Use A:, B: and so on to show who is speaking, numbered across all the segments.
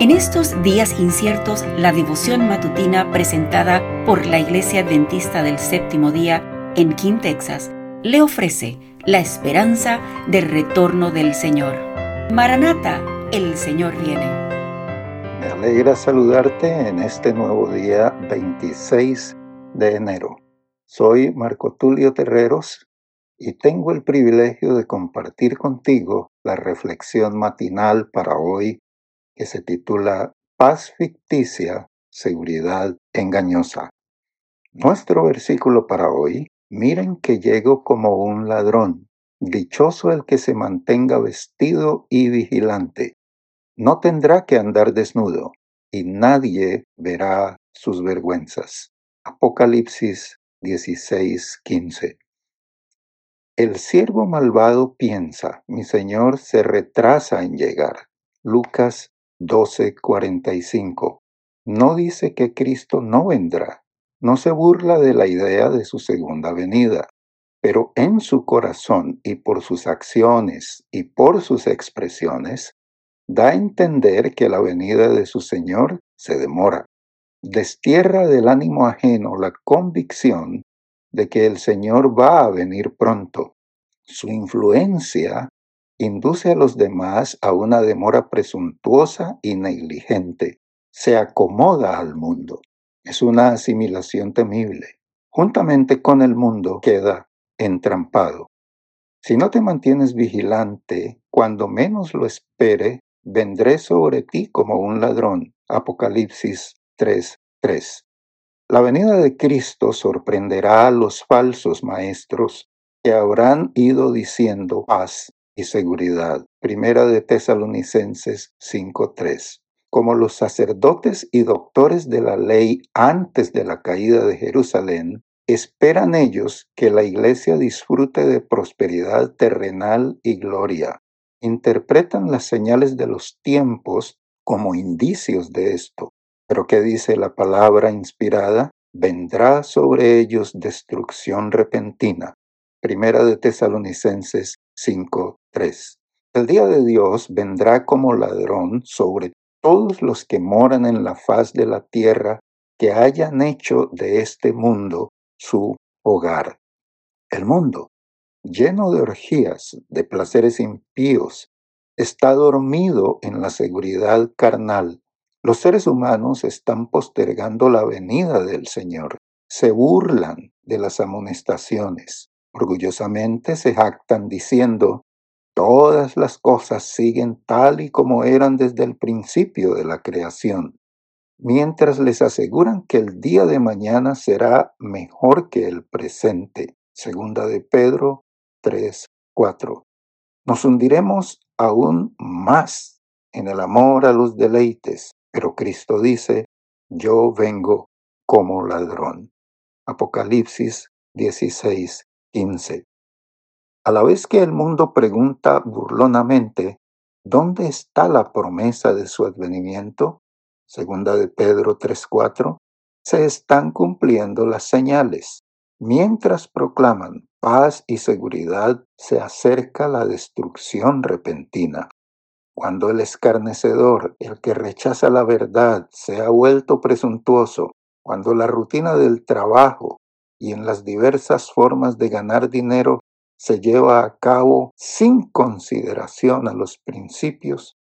A: En estos días inciertos, la devoción matutina presentada por la Iglesia Adventista del Séptimo Día en King, Texas, le ofrece la esperanza del retorno del Señor. Maranata, el Señor viene.
B: Me alegra saludarte en este nuevo día 26 de enero. Soy Marco Tulio Terreros y tengo el privilegio de compartir contigo la reflexión matinal para hoy que se titula Paz ficticia, seguridad engañosa. Nuestro versículo para hoy, miren que llego como un ladrón, dichoso el que se mantenga vestido y vigilante. No tendrá que andar desnudo, y nadie verá sus vergüenzas. Apocalipsis 16:15 el siervo malvado piensa, mi Señor se retrasa en llegar. Lucas 12:45. No dice que Cristo no vendrá, no se burla de la idea de su segunda venida, pero en su corazón y por sus acciones y por sus expresiones, da a entender que la venida de su Señor se demora. Destierra del ánimo ajeno la convicción de que el Señor va a venir pronto. Su influencia induce a los demás a una demora presuntuosa y negligente. Se acomoda al mundo. Es una asimilación temible. Juntamente con el mundo queda entrampado. Si no te mantienes vigilante, cuando menos lo espere, vendré sobre ti como un ladrón. Apocalipsis 3:3. La venida de Cristo sorprenderá a los falsos maestros que habrán ido diciendo paz y seguridad. Primera de Tesalonicenses 5:3. Como los sacerdotes y doctores de la ley antes de la caída de Jerusalén, esperan ellos que la iglesia disfrute de prosperidad terrenal y gloria. Interpretan las señales de los tiempos como indicios de esto. Pero ¿qué dice la palabra inspirada? Vendrá sobre ellos destrucción repentina. Primera de Tesalonicenses 5:3. El día de Dios vendrá como ladrón sobre todos los que moran en la faz de la tierra que hayan hecho de este mundo su hogar. El mundo, lleno de orgías, de placeres impíos, está dormido en la seguridad carnal los seres humanos están postergando la venida del Señor. Se burlan de las amonestaciones. Orgullosamente se jactan diciendo, todas las cosas siguen tal y como eran desde el principio de la creación, mientras les aseguran que el día de mañana será mejor que el presente. Segunda de Pedro 3, 4. Nos hundiremos aún más en el amor a los deleites, pero Cristo dice, yo vengo como ladrón. Apocalipsis 16, 15. A la vez que el mundo pregunta burlonamente, ¿dónde está la promesa de su advenimiento? Segunda de Pedro 3:4, se están cumpliendo las señales. Mientras proclaman paz y seguridad, se acerca la destrucción repentina. Cuando el escarnecedor, el que rechaza la verdad, se ha vuelto presuntuoso, cuando la rutina del trabajo y en las diversas formas de ganar dinero se lleva a cabo sin consideración a los principios,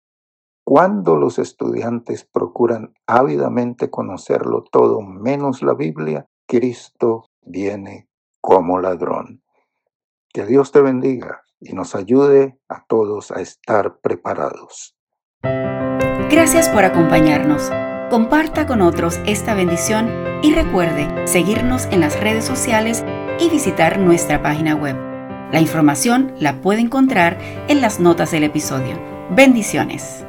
B: cuando los estudiantes procuran ávidamente conocerlo todo menos la Biblia, Cristo viene como ladrón. Que Dios te bendiga y nos ayude a todos a estar preparados.
A: Gracias por acompañarnos. Comparta con otros esta bendición y recuerde seguirnos en las redes sociales y visitar nuestra página web. La información la puede encontrar en las notas del episodio. Bendiciones.